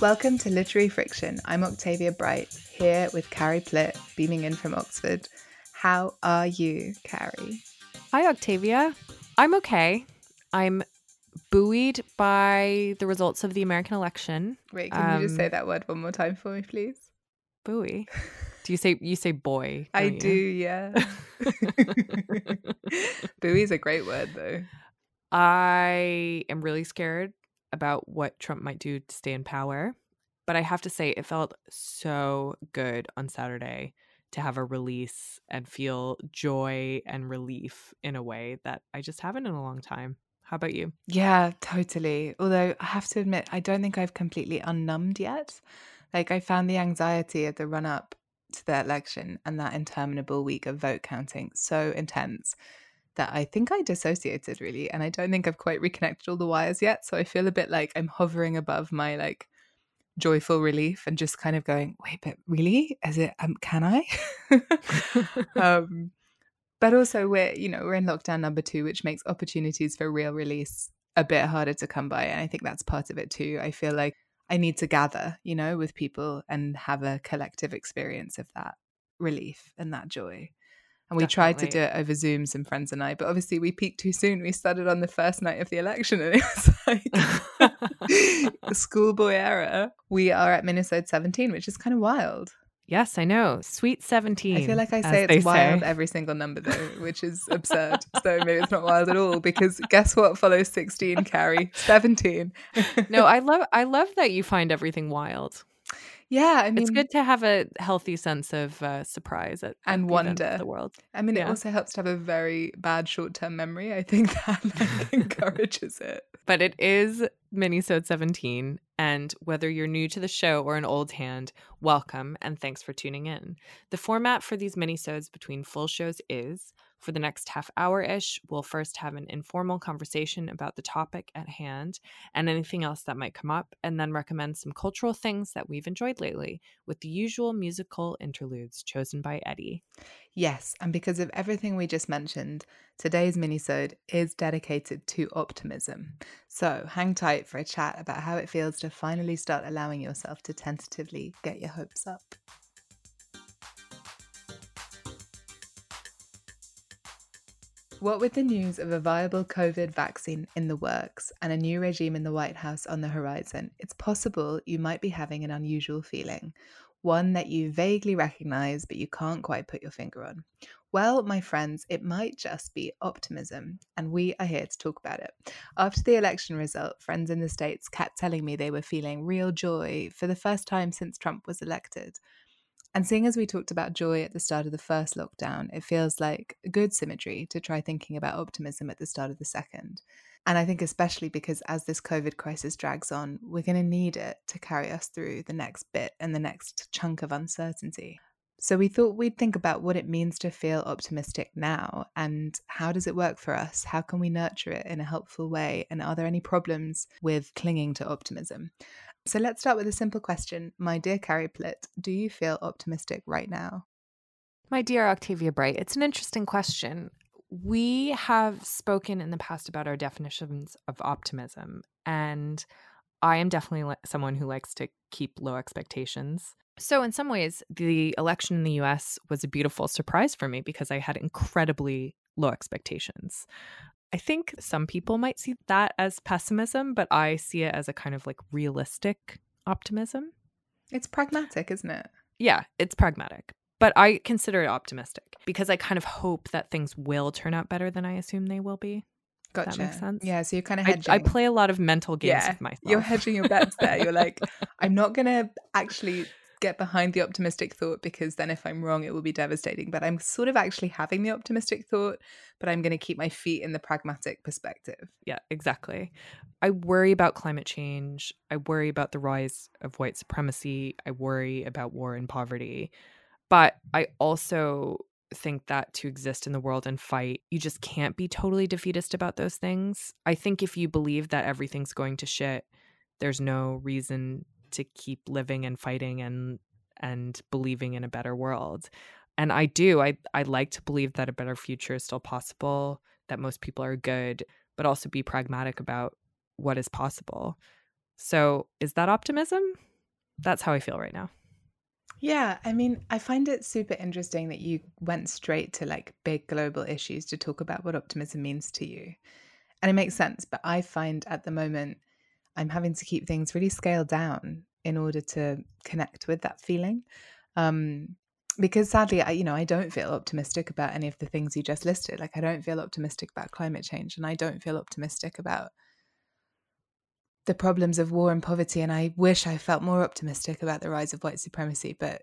Welcome to Literary Friction. I'm Octavia Bright, here with Carrie Plitt, beaming in from Oxford. How are you, Carrie? Hi, Octavia. I'm okay. I'm buoyed by the results of the American election. Wait, can you just Um, say that word one more time for me, please? Buoy. Do you say you say boy? I don't do, you? yeah. Bowie's a great word, though. I am really scared about what Trump might do to stay in power. But I have to say, it felt so good on Saturday to have a release and feel joy and relief in a way that I just haven't in a long time. How about you? Yeah, totally. Although I have to admit, I don't think I've completely unnumbed yet. Like, I found the anxiety of the run up to the election and that interminable week of vote counting so intense that I think I dissociated really. And I don't think I've quite reconnected all the wires yet. So I feel a bit like I'm hovering above my like joyful relief and just kind of going, wait, but really? Is it, um, can I? um, but also we're you know we're in lockdown number two which makes opportunities for real release a bit harder to come by and i think that's part of it too i feel like i need to gather you know with people and have a collective experience of that relief and that joy and we tried to do it over zoom some friends and i but obviously we peaked too soon we started on the first night of the election and it was like schoolboy era we are at minisode 17 which is kind of wild yes, I know. Sweet 17. I feel like I say it's wild every single number though, which is absurd. so maybe it's not wild at all because guess what follows 16, Carrie? 17. no, I love I love that you find everything wild. Yeah, I mean it's good to have a healthy sense of uh, surprise at, And at wonder. the world. I mean it also helps to have a very bad short-term memory. I think that like, encourages it. But it is Minisode 17, and whether you're new to the show or an old hand, welcome and thanks for tuning in. The format for these minisodes between full shows is for the next half hour ish, we'll first have an informal conversation about the topic at hand and anything else that might come up, and then recommend some cultural things that we've enjoyed lately with the usual musical interludes chosen by Eddie. Yes, and because of everything we just mentioned, today's minisode is dedicated to optimism. So hang tight for a chat about how it feels to finally start allowing yourself to tentatively get your hopes up. What with the news of a viable COVID vaccine in the works and a new regime in the White House on the horizon, it's possible you might be having an unusual feeling, one that you vaguely recognize but you can't quite put your finger on. Well, my friends, it might just be optimism, and we are here to talk about it. After the election result, friends in the States kept telling me they were feeling real joy for the first time since Trump was elected. And seeing as we talked about joy at the start of the first lockdown, it feels like a good symmetry to try thinking about optimism at the start of the second. And I think, especially because as this COVID crisis drags on, we're going to need it to carry us through the next bit and the next chunk of uncertainty. So we thought we'd think about what it means to feel optimistic now and how does it work for us? How can we nurture it in a helpful way? And are there any problems with clinging to optimism? So let's start with a simple question. My dear Carrie Plitt, do you feel optimistic right now? My dear Octavia Bright, it's an interesting question. We have spoken in the past about our definitions of optimism, and I am definitely someone who likes to keep low expectations. So, in some ways, the election in the US was a beautiful surprise for me because I had incredibly low expectations. I think some people might see that as pessimism, but I see it as a kind of like realistic optimism. It's pragmatic, isn't it? Yeah, it's pragmatic, but I consider it optimistic because I kind of hope that things will turn out better than I assume they will be. Gotcha. that make sense? Yeah, so you're kind of I, hedging. I play a lot of mental games Yeah, with myself. You're hedging your bets there. You're like, I'm not going to actually get behind the optimistic thought because then if I'm wrong, it will be devastating. But I'm sort of actually having the optimistic thought, but I'm going to keep my feet in the pragmatic perspective. Yeah, exactly. I worry about climate change. I worry about the rise of white supremacy. I worry about war and poverty. But I also think that to exist in the world and fight, you just can't be totally defeatist about those things. I think if you believe that everything's going to shit, there's no reason to keep living and fighting and and believing in a better world. And I do. I I like to believe that a better future is still possible, that most people are good, but also be pragmatic about what is possible. So, is that optimism? That's how I feel right now. Yeah, I mean, I find it super interesting that you went straight to like big global issues to talk about what optimism means to you. And it makes sense, but I find at the moment I'm having to keep things really scaled down in order to connect with that feeling. Um, because sadly, I, you know, I don't feel optimistic about any of the things you just listed. Like, I don't feel optimistic about climate change, and I don't feel optimistic about the problems of war and poverty. And I wish I felt more optimistic about the rise of white supremacy, but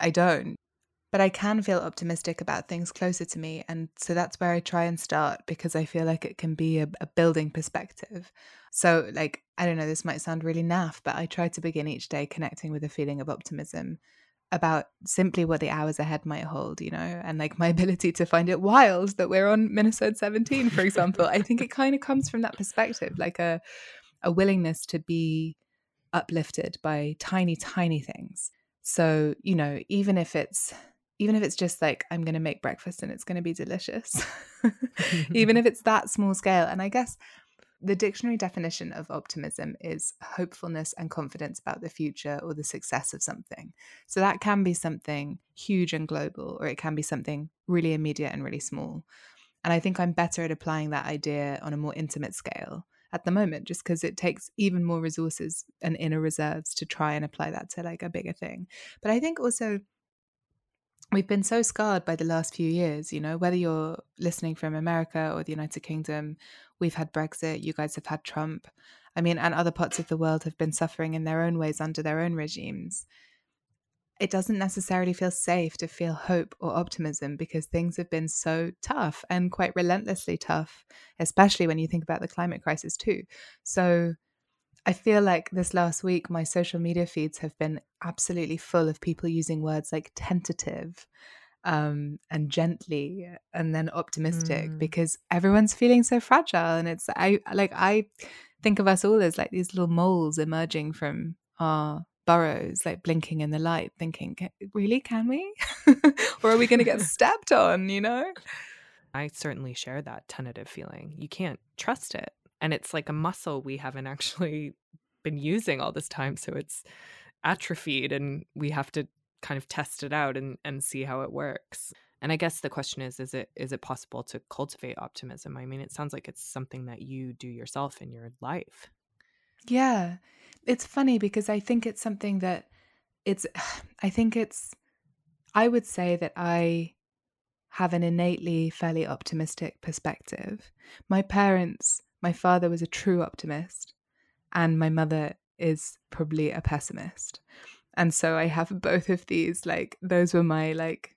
I don't. But I can feel optimistic about things closer to me. And so that's where I try and start because I feel like it can be a, a building perspective. So, like, I don't know, this might sound really naff, but I try to begin each day connecting with a feeling of optimism about simply what the hours ahead might hold, you know, and like my ability to find it wild that we're on Minisode 17, for example. I think it kind of comes from that perspective, like a a willingness to be uplifted by tiny, tiny things. So, you know, even if it's even if it's just like I'm going to make breakfast and it's going to be delicious, even if it's that small scale. And I guess the dictionary definition of optimism is hopefulness and confidence about the future or the success of something. So that can be something huge and global, or it can be something really immediate and really small. And I think I'm better at applying that idea on a more intimate scale at the moment just because it takes even more resources and inner reserves to try and apply that to like a bigger thing but i think also we've been so scarred by the last few years you know whether you're listening from america or the united kingdom we've had brexit you guys have had trump i mean and other parts of the world have been suffering in their own ways under their own regimes it doesn't necessarily feel safe to feel hope or optimism because things have been so tough and quite relentlessly tough, especially when you think about the climate crisis, too. So I feel like this last week, my social media feeds have been absolutely full of people using words like tentative um, and gently and then optimistic mm. because everyone's feeling so fragile. And it's, I like, I think of us all as like these little moles emerging from our burrows like blinking in the light thinking really can we or are we going to get stepped on you know i certainly share that tentative feeling you can't trust it and it's like a muscle we haven't actually been using all this time so it's atrophied and we have to kind of test it out and, and see how it works. And i guess the question is is it is it possible to cultivate optimism? I mean it sounds like it's something that you do yourself in your life. Yeah. It's funny because I think it's something that it's I think it's I would say that I have an innately fairly optimistic perspective. My parents, my father was a true optimist and my mother is probably a pessimist. And so I have both of these like those were my like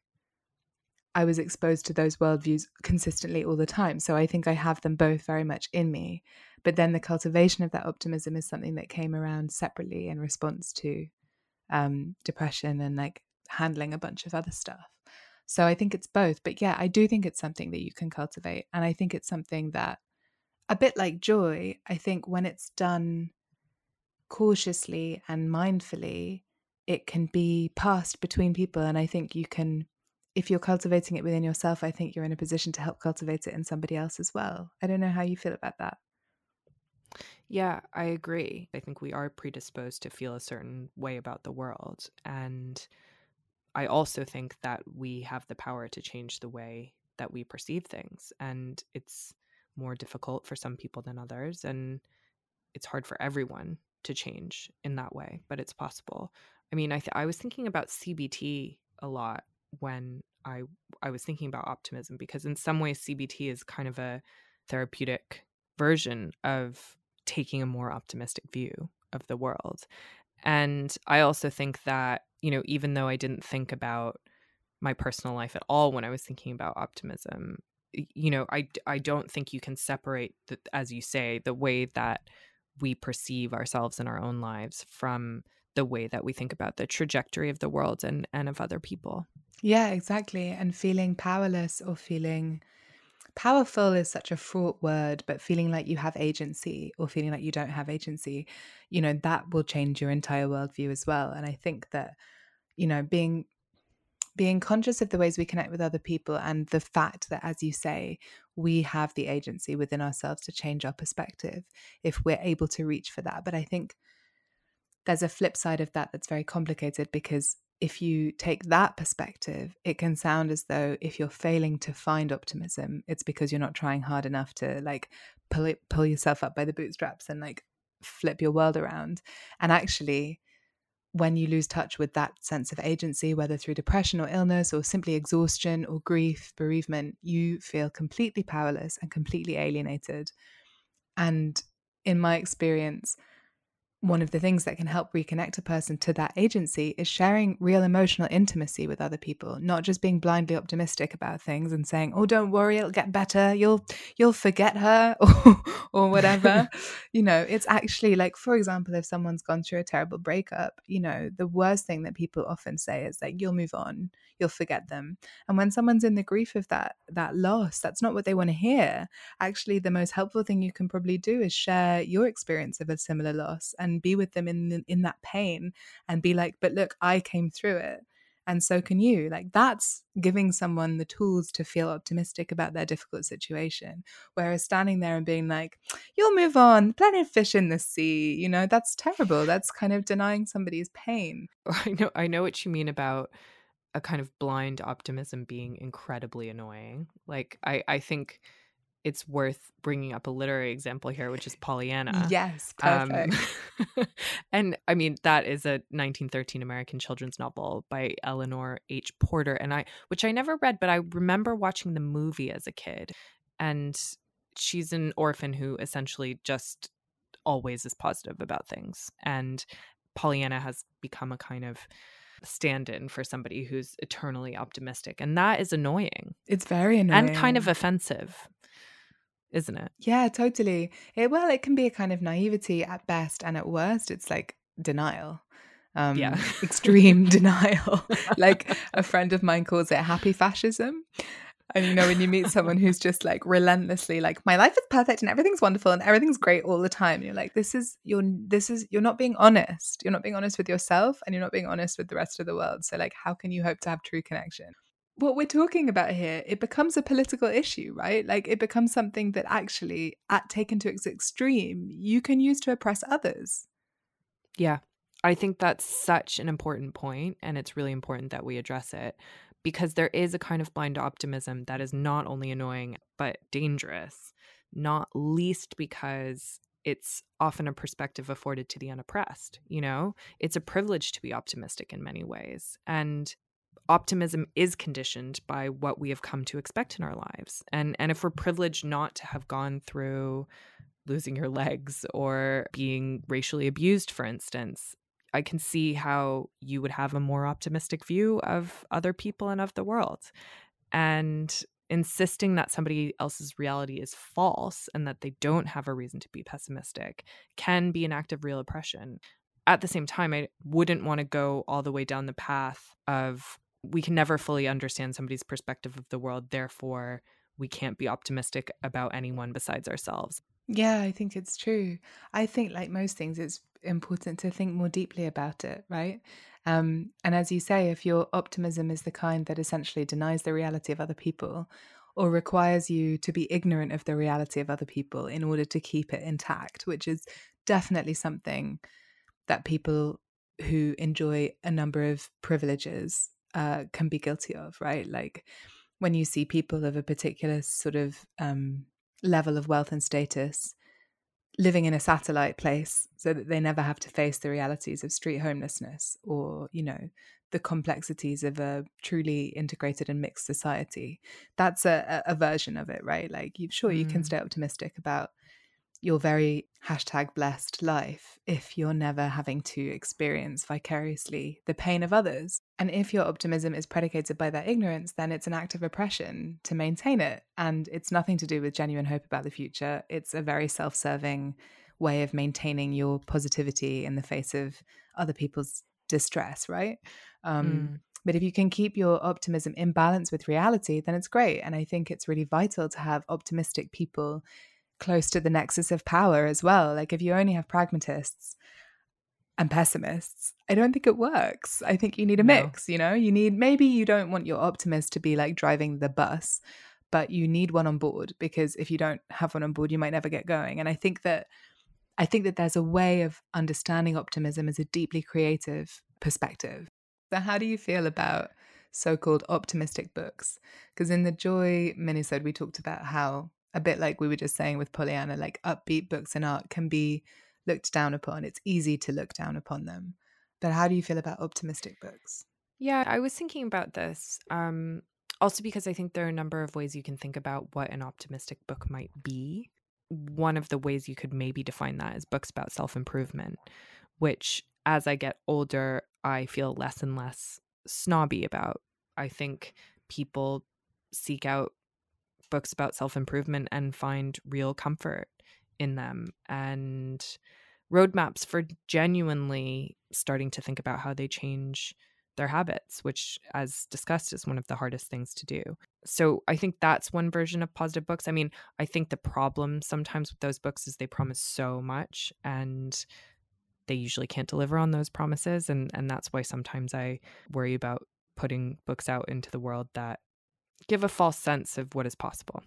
I was exposed to those worldviews consistently all the time. So I think I have them both very much in me. But then the cultivation of that optimism is something that came around separately in response to um, depression and like handling a bunch of other stuff. So I think it's both. But yeah, I do think it's something that you can cultivate. And I think it's something that, a bit like joy, I think when it's done cautiously and mindfully, it can be passed between people. And I think you can, if you're cultivating it within yourself, I think you're in a position to help cultivate it in somebody else as well. I don't know how you feel about that. Yeah, I agree. I think we are predisposed to feel a certain way about the world. And I also think that we have the power to change the way that we perceive things. And it's more difficult for some people than others. And it's hard for everyone to change in that way, but it's possible. I mean, I, th- I was thinking about CBT a lot when I I was thinking about optimism because in some ways CBT is kind of a therapeutic version of taking a more optimistic view of the world. And I also think that, you know, even though I didn't think about my personal life at all when I was thinking about optimism, you know, I, I don't think you can separate, the, as you say, the way that we perceive ourselves in our own lives from the way that we think about the trajectory of the world and, and of other people. Yeah, exactly. And feeling powerless or feeling powerful is such a fraught word, but feeling like you have agency or feeling like you don't have agency, you know, that will change your entire worldview as well. And I think that, you know, being being conscious of the ways we connect with other people and the fact that as you say we have the agency within ourselves to change our perspective if we're able to reach for that but i think there's a flip side of that that's very complicated because if you take that perspective, it can sound as though if you're failing to find optimism, it's because you're not trying hard enough to like pull it, pull yourself up by the bootstraps and like flip your world around. And actually, when you lose touch with that sense of agency, whether through depression or illness or simply exhaustion or grief, bereavement, you feel completely powerless and completely alienated. And in my experience, one of the things that can help reconnect a person to that agency is sharing real emotional intimacy with other people not just being blindly optimistic about things and saying oh don't worry it'll get better. You'll you'll forget her or, or whatever. You know it's actually like for example if someone's gone through a terrible breakup you know the worst thing that people often say is like you'll move on. You'll forget them. And when someone's in the grief of that that loss that's not what they want to hear. Actually the most helpful thing you can probably do is share your experience of a similar loss and be with them in in that pain and be like but look i came through it. And so can you. Like that's giving someone the tools to feel optimistic about their difficult situation. Whereas standing there and being like you'll move on. Plenty of fish in the sea. You know that's terrible. That's kind of denying somebody's pain. I know i know what you mean about a kind of blind optimism being incredibly annoying. Like I I think it's worth bringing up a literary example here, which is Pollyanna. Yes, perfect. Um, and I mean that is a 1913 American children's novel by Eleanor H. Porter, and I, which I never read, but I remember watching the movie as a kid. And she's an orphan who essentially just always is positive about things, and Pollyanna has become a kind of stand in for somebody who's eternally optimistic. And that is annoying. It's very annoying. And kind of offensive, isn't it? Yeah, totally. It, well, it can be a kind of naivety at best. And at worst, it's like denial. Um, yeah. extreme denial. like a friend of mine calls it happy fascism. And you know, when you meet someone who's just like relentlessly like, my life is perfect and everything's wonderful and everything's great all the time, you're like, this is you're this is you're not being honest. You're not being honest with yourself and you're not being honest with the rest of the world. So like how can you hope to have true connection? What we're talking about here, it becomes a political issue, right? Like it becomes something that actually, at taken to its extreme, you can use to oppress others. Yeah. I think that's such an important point, and it's really important that we address it because there is a kind of blind optimism that is not only annoying but dangerous, not least because it's often a perspective afforded to the unoppressed. You know, it's a privilege to be optimistic in many ways. And optimism is conditioned by what we have come to expect in our lives. And and if we're privileged not to have gone through losing your legs or being racially abused for instance, I can see how you would have a more optimistic view of other people and of the world. And insisting that somebody else's reality is false and that they don't have a reason to be pessimistic can be an act of real oppression. At the same time, I wouldn't want to go all the way down the path of we can never fully understand somebody's perspective of the world, therefore, we can't be optimistic about anyone besides ourselves. Yeah, I think it's true. I think, like most things, it's important to think more deeply about it, right? Um, and as you say, if your optimism is the kind that essentially denies the reality of other people or requires you to be ignorant of the reality of other people in order to keep it intact, which is definitely something that people who enjoy a number of privileges uh, can be guilty of, right? Like when you see people of a particular sort of um, level of wealth and status living in a satellite place so that they never have to face the realities of street homelessness or you know the complexities of a truly integrated and mixed society that's a, a version of it right like you sure mm. you can mm. stay optimistic about your very hashtag blessed life if you're never having to experience vicariously the pain of others. And if your optimism is predicated by that ignorance, then it's an act of oppression to maintain it. And it's nothing to do with genuine hope about the future. It's a very self serving way of maintaining your positivity in the face of other people's distress, right? Um, mm. But if you can keep your optimism in balance with reality, then it's great. And I think it's really vital to have optimistic people close to the nexus of power as well. Like if you only have pragmatists and pessimists, I don't think it works. I think you need a no. mix, you know? You need maybe you don't want your optimist to be like driving the bus, but you need one on board because if you don't have one on board, you might never get going. And I think that I think that there's a way of understanding optimism as a deeply creative perspective. So, how do you feel about so called optimistic books? Because in the Joy minisode, we talked about how, a bit like we were just saying with Pollyanna, like upbeat books and art can be looked down upon. It's easy to look down upon them. But how do you feel about optimistic books? Yeah, I was thinking about this. Um, also, because I think there are a number of ways you can think about what an optimistic book might be. One of the ways you could maybe define that is books about self improvement, which as I get older, I feel less and less snobby about. I think people seek out books about self improvement and find real comfort in them and roadmaps for genuinely starting to think about how they change their habits, which, as discussed, is one of the hardest things to do. So I think that's one version of positive books. I mean, I think the problem sometimes with those books is they promise so much and they usually can't deliver on those promises. And, and that's why sometimes I worry about putting books out into the world that give a false sense of what is possible.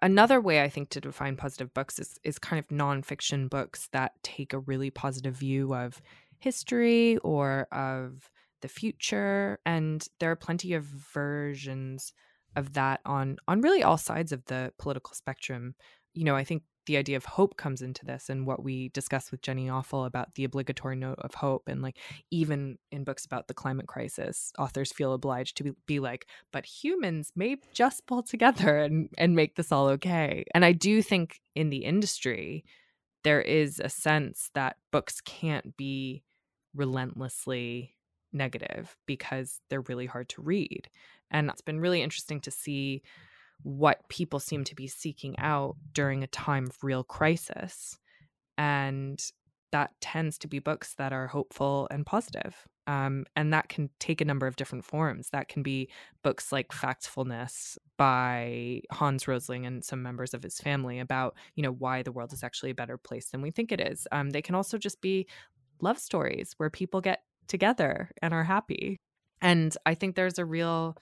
Another way I think to define positive books is, is kind of nonfiction books that take a really positive view of history or of the future. And there are plenty of versions of that on on really all sides of the political spectrum. You know, I think the idea of hope comes into this and what we discussed with Jenny Offill about the obligatory note of hope and like even in books about the climate crisis authors feel obliged to be, be like but humans may just pull together and and make this all okay. And I do think in the industry there is a sense that books can't be relentlessly negative because they're really hard to read. And it's been really interesting to see what people seem to be seeking out during a time of real crisis. And that tends to be books that are hopeful and positive. Um, and that can take a number of different forms. That can be books like Factfulness by Hans Rosling and some members of his family about, you know, why the world is actually a better place than we think it is. Um, they can also just be love stories where people get together and are happy. And I think there's a real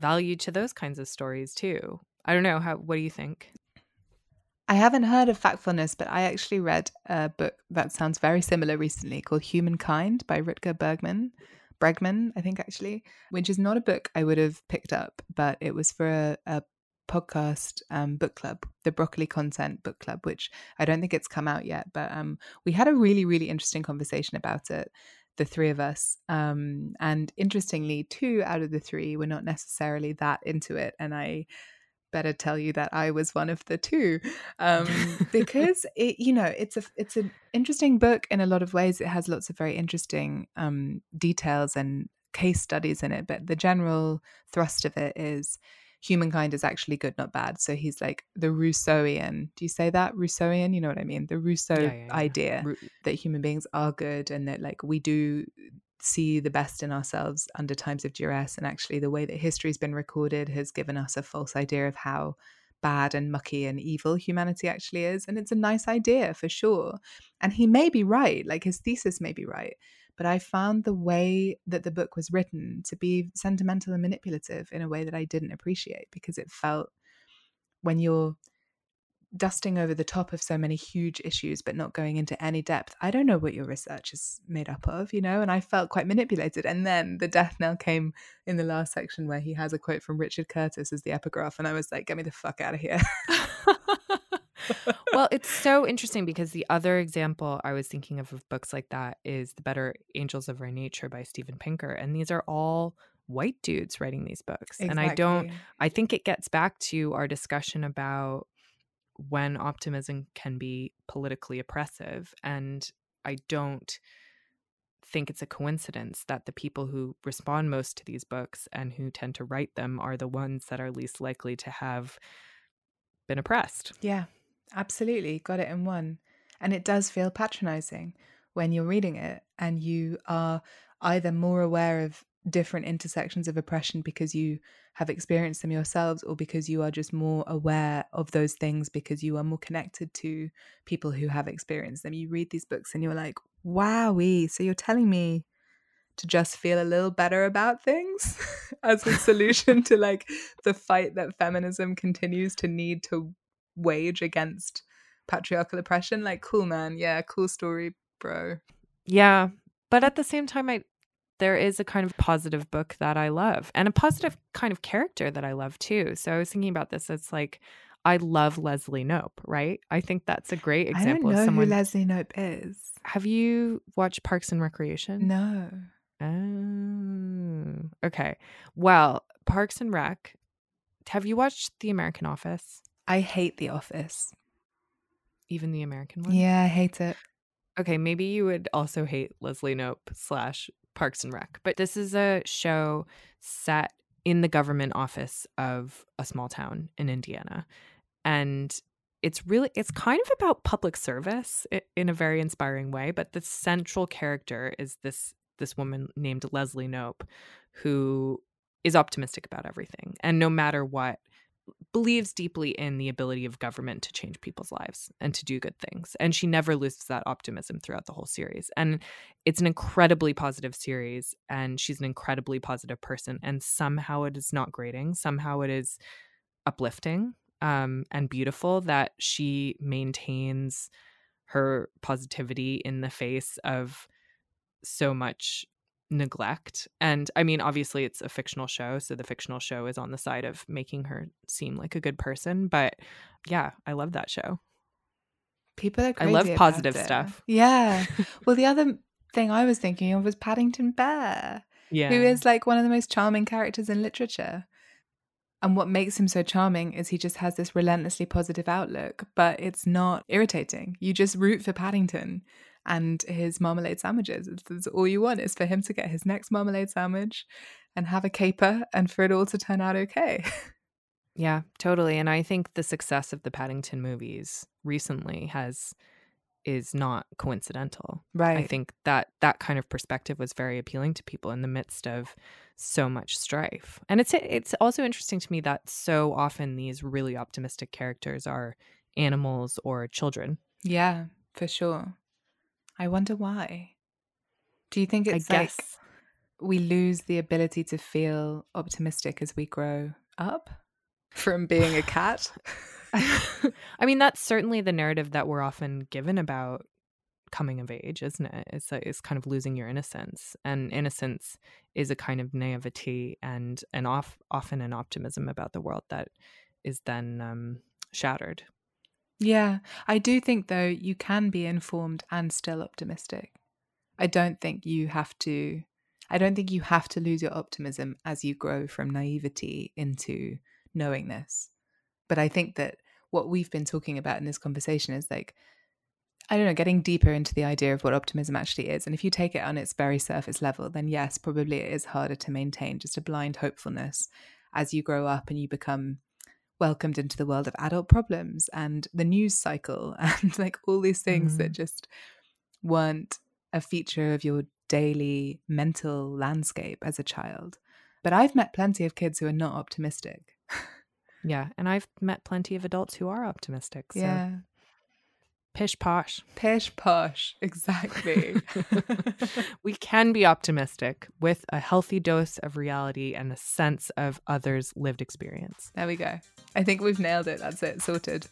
value to those kinds of stories too. I don't know how what do you think? I haven't heard of Factfulness, but I actually read a book that sounds very similar recently called Humankind by Rutger Bergman. Bregman, I think actually, which is not a book I would have picked up, but it was for a, a podcast um, book club, the Broccoli Content Book Club, which I don't think it's come out yet, but um, we had a really, really interesting conversation about it the three of us. Um, and interestingly, two out of the three were not necessarily that into it. And I better tell you that I was one of the two um, because it, you know, it's a it's an interesting book in a lot of ways. It has lots of very interesting um, details and case studies in it, but the general thrust of it is humankind is actually good, not bad. So he's like the Rousseauian. Do you say that? Rousseauian? You know what I mean? The Rousseau yeah, yeah, yeah. idea Ru- that human beings are good and that like we do see the best in ourselves under times of duress. And actually, the way that history's been recorded has given us a false idea of how bad and mucky and evil humanity actually is. And it's a nice idea for sure. And he may be right, like his thesis may be right but I found the way that the book was written to be sentimental and manipulative in a way that I didn't appreciate because it felt when you're dusting over the top of so many huge issues but not going into any depth i don't know what your research is made up of you know and i felt quite manipulated. And then the death knell came in the last section where he has a quote from richard curtis as the epigraph and i was like get me the fuck out of here well, it's so interesting because the other example I was thinking of of books like that is The Better Angels of Our Nature by Steven Pinker. And these are all white dudes writing these books. Exactly. And I don't, I think it gets back to our discussion about when optimism can be politically oppressive. And I don't think it's a coincidence that the people who respond most to these books and who tend to write them are the ones that are least likely to have been oppressed. Yeah, Absolutely, got it in one. And it does feel patronizing when you're reading it and you are either more aware of different intersections of oppression because you have experienced them yourselves or because you are just more aware of those things because you are more connected to people who have experienced them. You read these books and you're like, wowee, so you're telling me to just feel a little better about things as a solution to like the fight that feminism continues to need to wage against patriarchal oppression. Like, cool, man. Yeah, cool story, bro. Yeah. But at the same time, I there is a kind of positive book that I love and a positive kind of character that I love too. So I was thinking about this. It's like I love Leslie Knope, right? I think that's a great example I don't know of someone. who Leslie Knope is. Have you watched Parks and Recreation? No. Oh, okay. Well, Parks and Rec. Have you watched The American Office? I hate The Office. Even the American one? Yeah, I hate it. Okay, maybe you would also hate Leslie Knope slash Parks and Rec. But this is a show set in the government office of a small town in Indiana. And it's really it's kind of about public service in a very inspiring way, but the central character is this this woman named Leslie Knope who is optimistic about everything and no matter what believes deeply in the ability of government to change people's lives and to do good things. And she never loses that optimism throughout the whole series. And it's an incredibly positive series. And she's an incredibly positive person. And somehow it is not grating, somehow it is uplifting um, and beautiful that she maintains her positivity in the face of so much neglect. And I mean, obviously, it's a fictional show. So the fictional show is on the side of making her seem like a good person. But yeah, I love that show. People are I love positive stuff. Yeah. well, the other thing I was thinking of was Paddington Bear, Yeah. who is like one of the most charming characters in literature. And what makes him so charming is he just has this relentlessly positive outlook, but it's not irritating. You just root for Paddington and his marmalade sandwiches. It's, it's all you want is for him to get his next marmalade sandwich and have a caper and for it all to turn out okay. Yeah, totally. And I think the success of the Paddington movies recently has is not coincidental. right. I think that that kind of perspective was very appealing to people in the midst of so much strife. And it's it's also interesting to me that so often these really optimistic characters are animals or children. yeah, for sure. I wonder why. Do you think it's I like we lose the ability to feel optimistic as we grow up from being a cat? I mean that's certainly the narrative that we're often given about coming of age, isn't it? It's like, it's kind of losing your innocence, and innocence is a kind of naivety and and off, often an optimism about the world that is then um, shattered. Yeah, I do think though you can be informed and still optimistic. I don't think you have to I don't think you have to lose your optimism as you grow from naivety into knowingness. But I think that what we've been talking about in this conversation is like I don't know, getting deeper into the idea of what optimism actually is. And if you take it on its very surface level, then yes, probably it is harder to maintain just a blind hopefulness as you grow up and you become welcomed into the world of adult problems and the news cycle and like all these things that mm. just weren't a feature of your daily mental landscape as a child. But I've met plenty of kids who are not optimistic. Yeah, and I've met plenty of adults who are optimistic. So Yeah. Pish posh. Pish posh. Exactly. we can be optimistic with a healthy dose of reality and a sense of others' lived experience. there we go. I think we've nailed it. That's it. Sorted.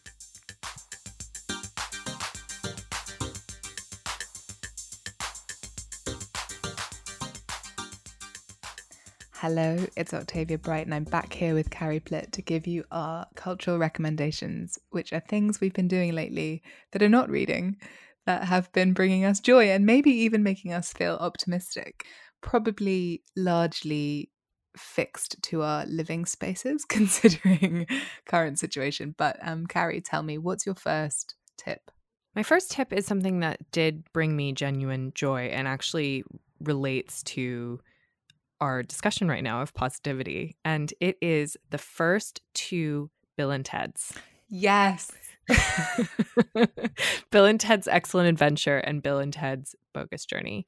Hello, it's Octavia Bright, and I'm back here with Carrie Plitt to give you our cultural recommendations, which are things we've been doing lately that are not reading, that have been bringing us joy and maybe even making us feel optimistic. Probably largely fixed to our living spaces, considering current situation. But um, Carrie, tell me, what's your first tip? My first tip is something that did bring me genuine joy and actually relates to our discussion right now of positivity. And it is the first two Bill and Ted's. Yes. Bill and Ted's Excellent Adventure and Bill and Ted's Bogus Journey.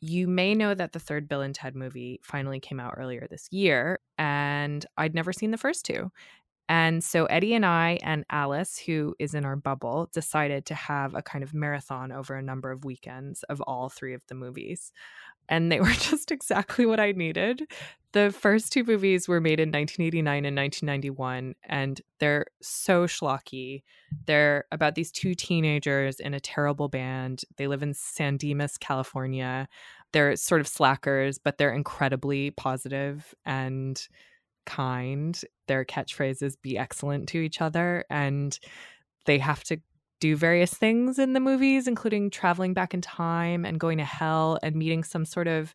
You may know that the third Bill and Ted movie finally came out earlier this year, and I'd never seen the first two. And so Eddie and I and Alice, who is in our bubble, decided to have a kind of marathon over a number of weekends of all three of the movies. And they were just exactly what I needed. The first two movies were made in 1989 and 1991, and they're so schlocky. They're about these two teenagers in a terrible band. They live in San Dimas, California. They're sort of slackers, but they're incredibly positive and kind. Their catchphrases be excellent to each other, and they have to do various things in the movies, including traveling back in time and going to hell and meeting some sort of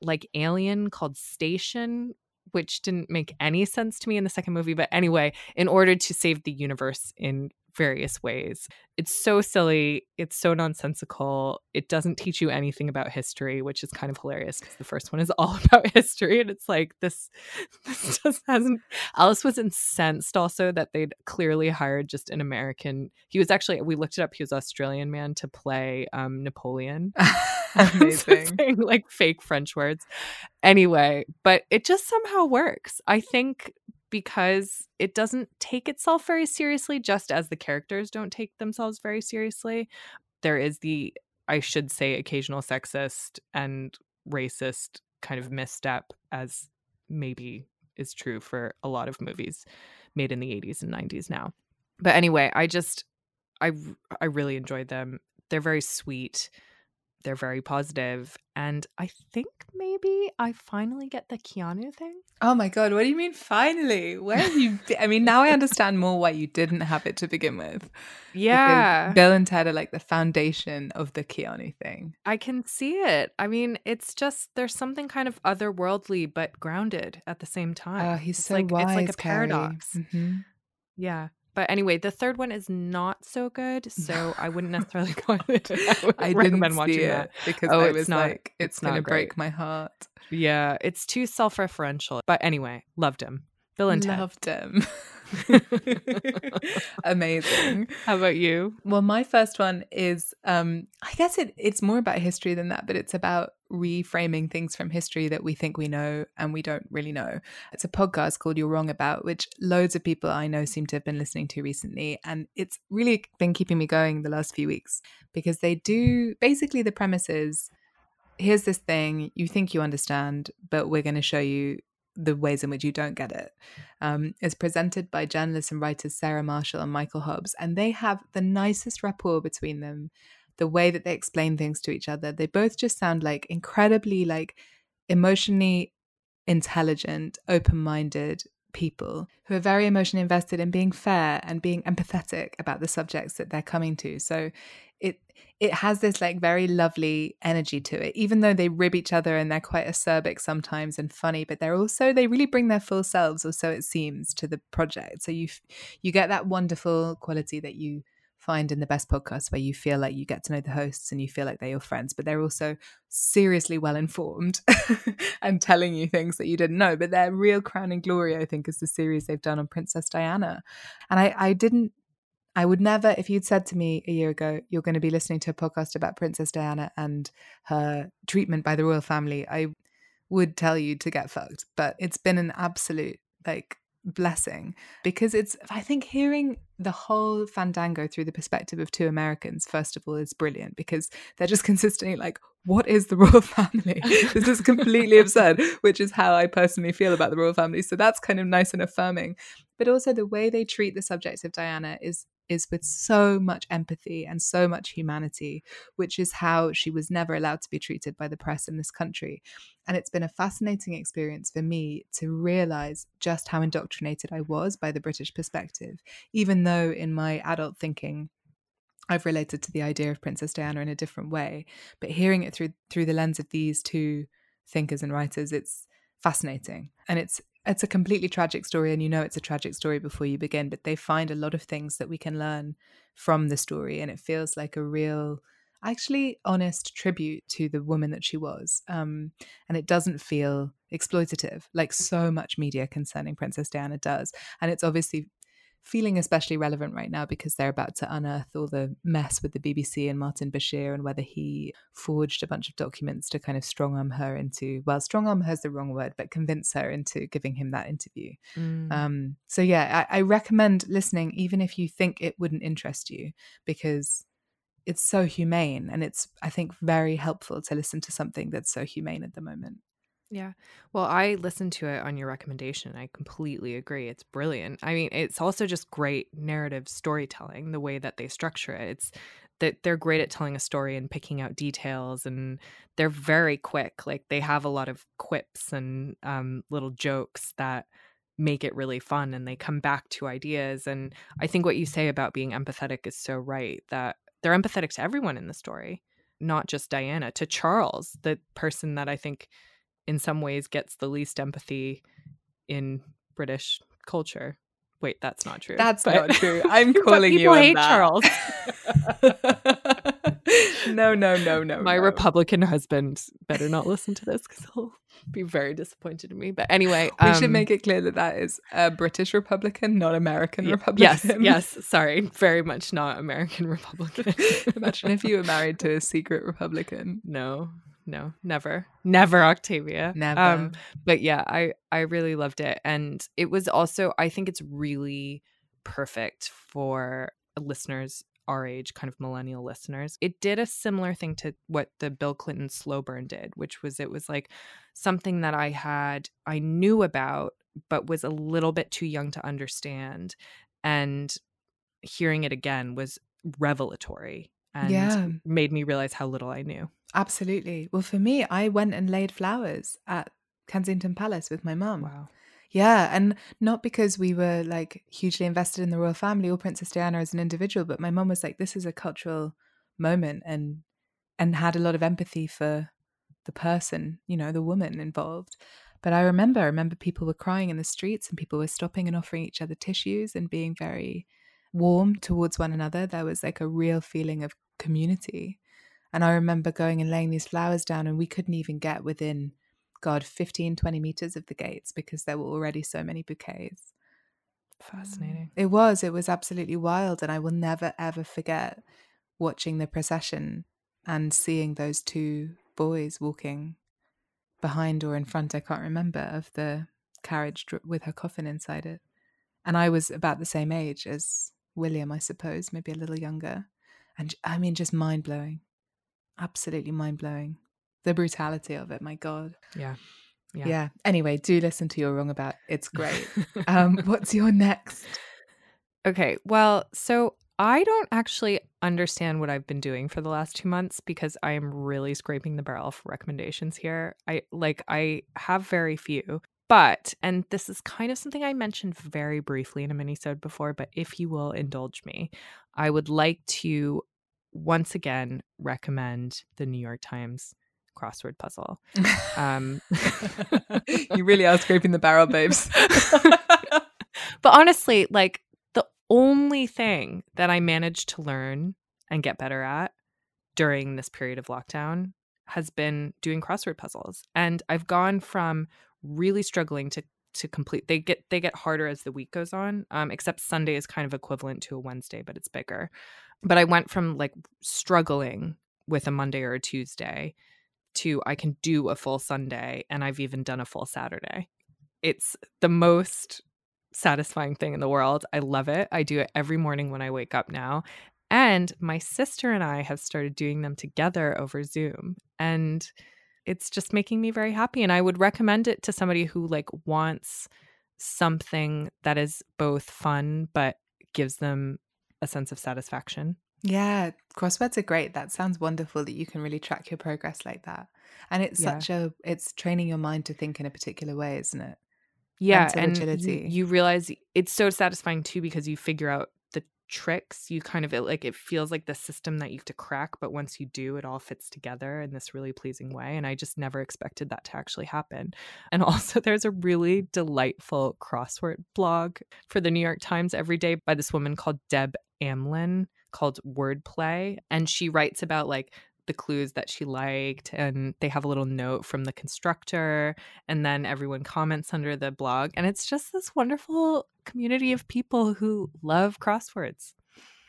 like alien called Station, which didn't make any sense to me in the second movie. But anyway, in order to save the universe in various ways. It's so silly. It's so nonsensical. It doesn't teach you anything about history, which is kind of hilarious because the first one is all about history. And it's like, this, this just hasn't. Alice was incensed also that they'd clearly hired just an American. He was actually, we looked it up, he was Australian man to play um, Napoleon. Amazing. saying like fake French words. Anyway, but it just somehow works. I think because it doesn't take itself very seriously, just as the characters don't take themselves very seriously. There is the, I should say, occasional sexist and racist kind of misstep, as maybe is true for a lot of movies made in the 80s and 90s now. But anyway, I just, I, I really enjoyed them. They're very sweet they're very positive, and I think maybe I finally get the Keanu thing. Oh my god, what do you mean finally? Where have you been? I mean, now I understand more why you didn't have it to begin with. Yeah. Because Bill and Ted are like the foundation of the Keanu thing. I can see it. I mean, it's just there's something kind of otherworldly but grounded at the same time. Oh, he's it's so like wise, it's like a Carrie. paradox. Mhm. Yeah. But anyway, the third one is not so good, so I wouldn't necessarily go it. I, I didn't recommend watching it that. because Oh, I it's was not- like, it's, it's gonna break my heart. Yeah, it's too self-referential. But anyway, loved him. Bill and Ted. Loved him. Amazing. How about you? Well, my first one is um I guess it it's more about history than that, but it's about reframing things from history that we think we know and we don't really know. It's a podcast called You're Wrong About, which loads of people I know seem to have been listening to recently. And it's really been keeping me going the last few weeks because they do basically the premise is here's this thing you think you understand, but we're going to show you the ways in which you don't get it. Um, it's presented by journalists and writers Sarah Marshall and Michael Hobbs, and they have the nicest rapport between them. The way that they explain things to each other, they both just sound like incredibly like emotionally intelligent, open-minded people who are very emotionally invested in being fair and being empathetic about the subjects that they're coming to. So it it has this like very lovely energy to it. Even though they rib each other and they're quite acerbic sometimes and funny but they're also they really bring their full selves or so it seems to the project. So you you get that wonderful quality that you find in the best podcasts where you feel like you get to know the hosts and you feel like they're your friends but they're also seriously well informed and telling you things that you didn't know but their real crowning glory i think is the series they've done on princess diana and i i didn't I would never, if you'd said to me a year ago, you're going to be listening to a podcast about Princess Diana and her treatment by the royal family, I would tell you to get fucked. But it's been an absolute like blessing because it's, I think, hearing the whole fandango through the perspective of two Americans, first of all, is brilliant because they're just consistently like, what is the royal family? this is completely absurd, which is how I personally feel about the royal family. So that's kind of nice and affirming. But also the way they treat the subject of Diana is is with so much empathy and so much humanity, which is how she was never allowed to be treated by the press in this country. And it's been a fascinating experience for me to realize just how indoctrinated I was by the British perspective, even though in my adult thinking, I've related to the idea of Princess Diana in a different way. But hearing it through through the lens of these two thinkers and writers, it's fascinating. And it's it's a completely tragic story and you know it's a tragic story before you begin but they find a lot of things that we can learn from the story and it feels like a real actually honest tribute to the woman that she was um, and it doesn't feel exploitative like so much media concerning princess diana does. And it's obviously feeling especially relevant right now because they're about to unearth all the mess with the BBC and Martin Bashir and whether he forged a bunch of documents to kind of strong arm her into, well, strong arm her is the wrong word, but convince her into giving him that interview. Mm. Um, so, yeah, I, I recommend listening, even if you think it wouldn't interest you, because it's so humane and it's, I think, very helpful to listen to something that's so humane at the moment. Yeah. Well, I listened to it on your recommendation. I completely agree. It's brilliant. I mean, it's also just great narrative storytelling, the way that they structure it. It's that they're great at telling a story and picking out details and they're very quick. Like they have a lot of quips and um, little jokes that make it really fun and they come back to ideas. And I think what you say about being empathetic is so right that they're empathetic to everyone in the story, not just Diana, to Charles, the person that I think in some ways gets the least empathy in British culture. Wait, that's not true. That's but... not true. I'm calling you hate that. Charles. no, no, no, no. My no. Republican husband better not listen to this because he'll be very disappointed in me. But anyway, we um, should make it clear that that is a British Republican, not American y- Republican. Yes, yes. Sorry, very much not American Republican. Imagine if you were married to a secret Republican. No, no, never, never Octavia. Never. Um, but yeah, I I really loved it, and it was also I think it's really perfect for listeners our age, kind of millennial listeners. It did a similar thing to what the Bill Clinton slow burn did, which was it was like something that I had I knew about, but was a little bit too young to understand, and hearing it again was revelatory and yeah. made me realize how little I knew. Absolutely. Well, for me, I went and laid flowers at Kensington Palace with my mum. Wow. Yeah, and not because we were like hugely invested in the royal family or Princess Diana as an individual, but my mum was like, this is a cultural moment and and had a lot of empathy for the person, you know, the woman involved. But I remember, I remember people were crying in the streets and people were stopping and offering each other tissues and being very warm towards one another. There was like a real feeling of community. And I remember going and laying these flowers down, and we couldn't even get within, God, 15, 20 meters of the gates because there were already so many bouquets. Fascinating. Mm. It was. It was absolutely wild. And I will never, ever forget watching the procession and seeing those two boys walking behind or in front, I can't remember, of the carriage with her coffin inside it. And I was about the same age as William, I suppose, maybe a little younger. And I mean, just mind blowing. Absolutely mind blowing. The brutality of it, my God. Yeah. Yeah. yeah. Anyway, do listen to You're Wrong About. It's great. um, what's your next? Okay. Well, so I don't actually understand what I've been doing for the last two months because I am really scraping the barrel for recommendations here. I like I have very few. But, and this is kind of something I mentioned very briefly in a minisode before, but if you will indulge me, I would like to once again recommend the New York Times crossword puzzle. Um, you really are scraping the barrel, babes. but honestly, like the only thing that I managed to learn and get better at during this period of lockdown has been doing crossword puzzles. And I've gone from really struggling to to complete they get they get harder as the week goes on um, except sunday is kind of equivalent to a wednesday but it's bigger. But i went from like struggling with a monday or a tuesday to i can do a full sunday and i've even done a full saturday. It's the most satisfying thing in the world. I love it. I do it every morning when i wake up now. And my sister and i have started doing them together over zoom. And it's just making me very happy and i would recommend it to somebody who like wants something that is both fun but gives them a sense of satisfaction yeah crosswords are great that sounds wonderful that you can really track your progress like that and it's yeah. such a it's training your mind to think in a particular way isn't it yeah and agility. You, you realize it's so satisfying too because you figure out tricks you kind of it like it feels like the system that you have to crack but once you do it all fits together in this really pleasing way and i just never expected that to actually happen. And also there's a really delightful crossword blog for the new york times every day by this woman called deb Amlen called wordplay and she writes about like the clues that she liked and they have a little note from the constructor and then everyone comments under the blog and it's just this wonderful community of people who love crosswords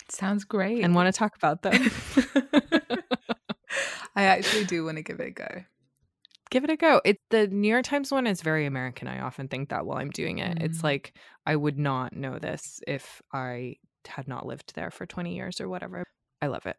Sounds great. and want to talk about them. I actually do want to give it a go. Give it a go. It the New York Times one is very American. I often think that while I'm doing it. It's Mm. like I would not know this if I had not lived there for 20 years or whatever. I love it.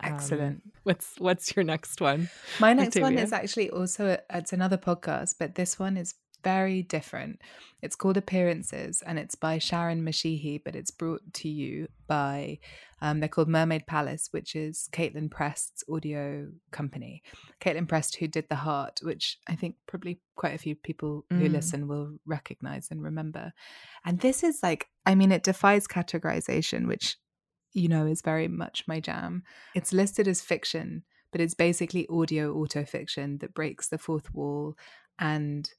Um, Excellent. what's what's your next one? My next one is actually also a- it's another podcast, but this one is very different. It's called Appearances, and it's by Sharon Mashihi, but it's brought to you by um, they're called Mermaid Palace, which is Caitlin Prest's audio company. Caitlin Prest, who did The Heart, which I think probably quite a few people who Mm. listen will recognize and remember. And this is like, I mean, it defies categorization, which you know is very much my jam. It's listed as fiction, but it's basically audio autofiction that breaks the fourth wall and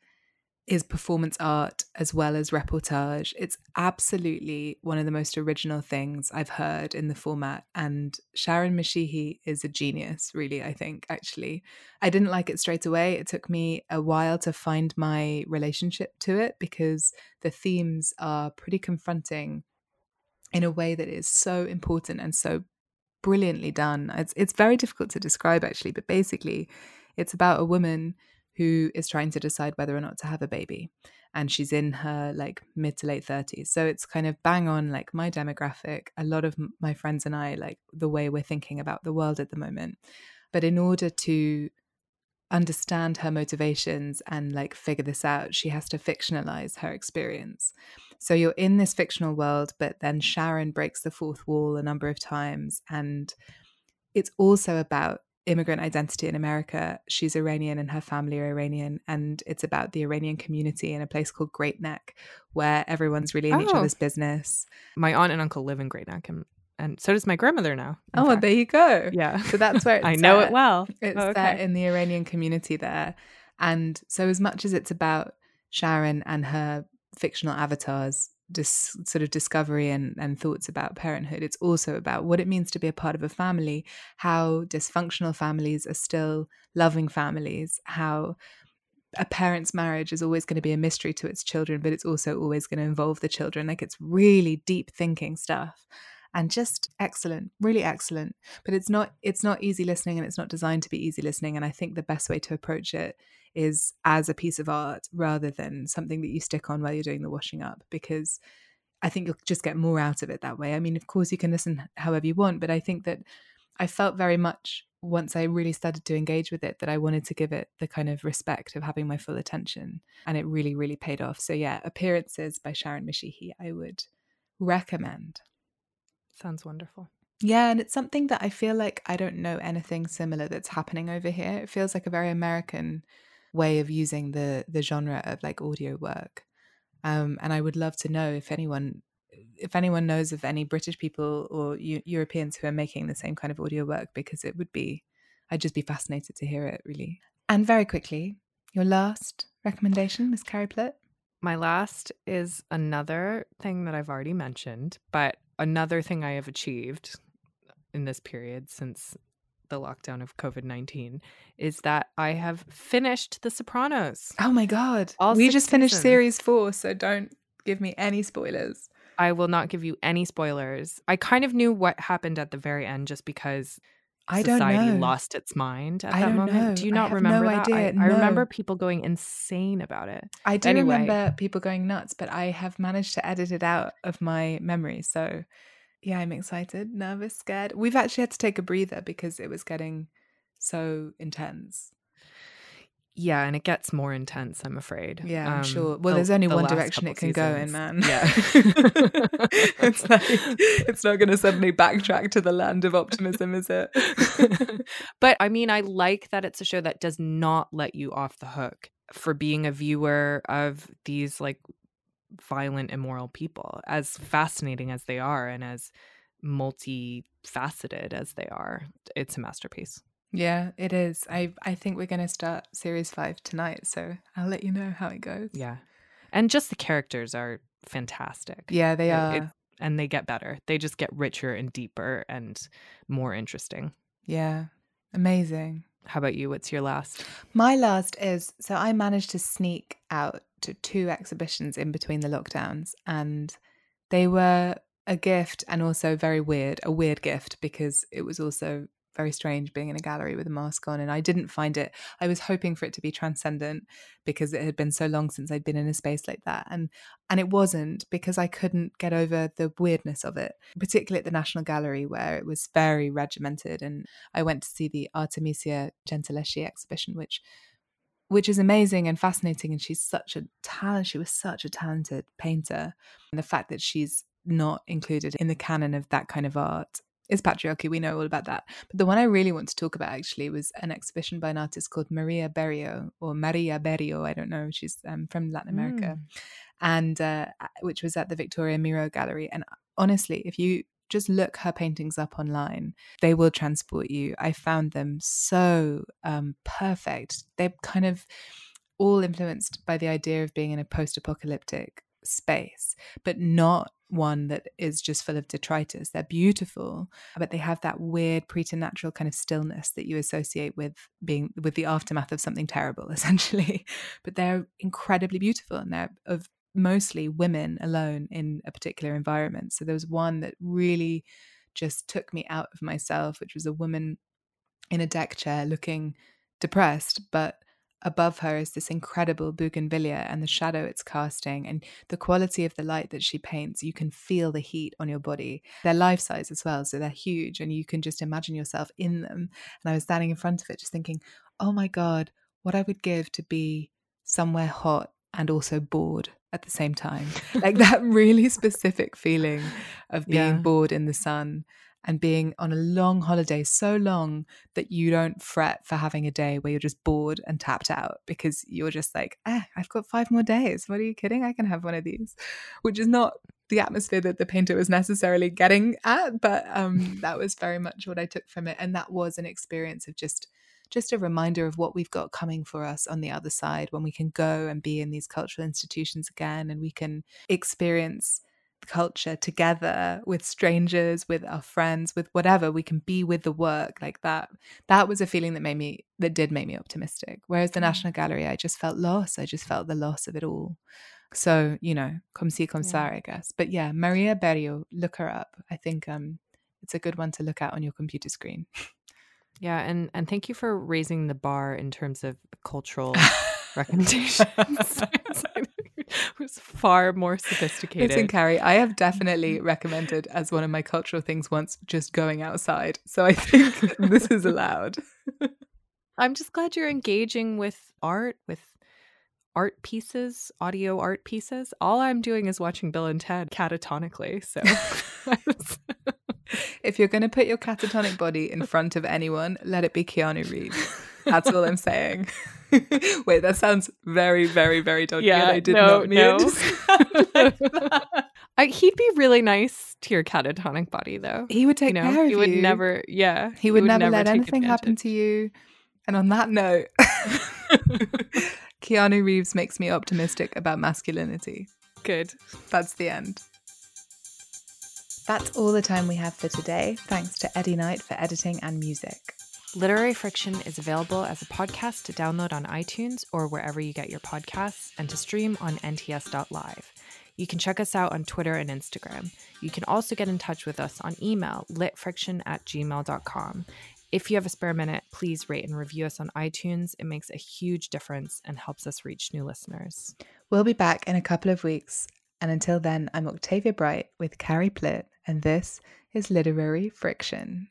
is performance art as well as reportage. It's absolutely one of the most original things I've heard in the format. And Sharon Mashihi is a genius, really, I think, actually. I didn't like it straight away. It took me a while to find my relationship to it because the themes are pretty confronting in a way that is so important and so brilliantly done. It's it's very difficult to describe actually, but basically it's about a woman who is trying to decide whether or not to have a baby and she's in her like mid to late 30s. So it's kind of bang on like my demographic, a lot of my friends and I like the way we're thinking about the world at the moment. But in order to understand her motivations and like figure this out, she has to fictionalize her experience. So you're in this fictional world, but then Sharon breaks the fourth wall a number of times. And it's also about immigrant identity in America. She's Iranian and her family are Iranian. And it's about the Iranian community in a place called Great Neck, where everyone's really in each Oh. other's business. My aunt and uncle live in Great Neck and, and so does my grandmother now. Oh, well, there you go. yeah. So that's where it's I know at. it well. It's Oh, there in the Iranian community there. And so, as much as it's about Sharon and her fictional avatars, dis- sort of discovery and, and thoughts about parenthood, it's also about what it means to be a part of a family, how dysfunctional families are still loving families, how a parent's marriage is always going to be a mystery to its children, but it's also always going to involve the children. Like it's really deep thinking stuff and just excellent, really excellent. But it's not it's not easy listening and it's not designed to be easy listening. And I think the best way to approach it is as a piece of art rather than something that you stick on while you're doing the washing up because I think you'll just get more out of it that way. I mean, of course you can listen however you want, but I think that I felt very much once I really started to engage with it that I wanted to give it the kind of respect of having my full attention. And it really, really paid off. So, yeah, Appearances by Sharon Mashihi, I would recommend. Sounds wonderful. Yeah, and it's something that I feel like I don't know anything similar that's happening over here. It feels like a very American way of using the the genre of like audio work. Um, and I would love to know if anyone if anyone knows of any British people or Eu- Europeans who are making the same kind of audio work because it would be I'd just be fascinated to hear it really. And very quickly, your last recommendation, Miss Carrie Plitt. My last is another thing that I've already mentioned, but another thing I have achieved in this period since the lockdown of COVID 19 is that I have finished The Sopranos. Oh my god. All we just finished seasons. series 4, so don't give me any spoilers. I will not give you any spoilers. I kind of knew what happened at the very end just because I don't society lost its mind at I that moment. know. Do you not have no remember that? I, idea. I remember people going insane about it. I do Anyway. remember people going nuts, but I have managed to edit it out of my memory. So, yeah, I'm excited, nervous, scared. We've actually had to take a breather because it was getting so intense. Yeah, and it gets more intense, I'm afraid. Yeah, I'm Um, sure. Well, the- there's only the one direction it can go in, man. Yeah. it's like it's not going to suddenly backtrack to the land of optimism, is it? but I mean, I like that it's a show that does not let you off the hook for being a viewer of these like violent, immoral people, as fascinating as they are and as multifaceted as they are. It's a masterpiece. Yeah, it is. I I think we're going to start series five tonight, so I'll let you know how it goes. Yeah. And just the characters are fantastic. yeah, they are. it- and they get better. They just get richer and deeper and more interesting. Yeah. Amazing. How about you? What's your last? My last is so I managed to sneak out to two exhibitions in between the lockdowns, and they were a gift and also very weird, a weird gift because it was also very strange being in a gallery with a mask on and I didn't find it I was hoping for it to be transcendent because it had been so long since I'd been in a space like that and and it wasn't because I couldn't get over the weirdness of it particularly at the National Gallery where it was very regimented and I went to see the Artemisia Gentileschi exhibition which which is amazing and fascinating and she's such a talent she was such a talented painter and the fact that she's not included in the canon of that kind of art is patriarchy. We know all about that. But the one I really want to talk about actually was an exhibition by an artist called Maria Berrío or Maria Berrío. I don't know. She's um, from Latin America, mm. and uh, which was at the Victoria Miro Gallery. And honestly, if you just look her paintings up online, they will transport you. I found them so um, perfect. They're kind of all influenced by the idea of being in a post-apocalyptic space, but not one that is just full of detritus. They're beautiful, but they have that weird preternatural kind of stillness that you associate with being with the aftermath of something terrible, essentially. But they're incredibly beautiful and they're of mostly women alone in a particular environment. So there was one that really just took me out of myself, which was a woman in a deck chair looking depressed, but above her is this incredible bougainvillea and the shadow it's casting and the quality of the light that she paints. You can feel the heat on your body. They're life size as well so they're huge and you can just imagine yourself in them. And i was standing in front of it just thinking oh my god what i would give to be somewhere hot and also bored at the same time. Like that really specific feeling of being yeah. bored in the sun and being on a long holiday so long that you don't fret for having a day where you're just bored and tapped out because you're just like, eh, I've got five more days. What are you kidding? I can have one of these, which is not the atmosphere that the painter was necessarily getting at, but um, that was very much what I took from it. And that was an experience of just just a reminder of what we've got coming for us on the other side when we can go and be in these cultural institutions again and we can experience culture together with strangers with our friends with whatever we can be with the work like that that was a feeling that made me that did make me optimistic. Whereas the mm. national gallery i just felt lost i just felt the loss of it all. So you know come see come yeah. i guess. But yeah maria Berrío look her up. I think um it's a good one to look at on your computer screen. Yeah and and thank you for raising the bar in terms of cultural recommendations was far more sophisticated. Listen, Carrie, I have definitely recommended as one of my cultural things once just going outside. So I think this is allowed. I'm just glad you're engaging with art, with art pieces, audio art pieces. All I'm doing is watching Bill and Ted catatonically. So if you're going to put your catatonic body in front of anyone, let it be Keanu Reeves. That's all I'm saying. Wait, that sounds very, very, very dodgy. Yeah, I did no, not mean no. like I, he'd be really nice to your catatonic body, though. He would take you know, care of he you. He would never, yeah. He, he would, would, never, never let anything happen to you. And on that note, Keanu Reeves makes me optimistic about masculinity. Good. That's the end. That's all the time we have for today. Thanks to Eddie Knight for editing and music. Literary Friction is available as a podcast to download on iTunes or wherever you get your podcasts and to stream on nts.live. You can check us out on Twitter and Instagram. You can also get in touch with us on email, litfriction at gmail.com. If you have a spare minute, please rate and review us on iTunes. It makes a huge difference and helps us reach new listeners. We'll be back in a couple of weeks. And until then, I'm Octavia Bright with Carrie Plitt, and this is Literary Friction.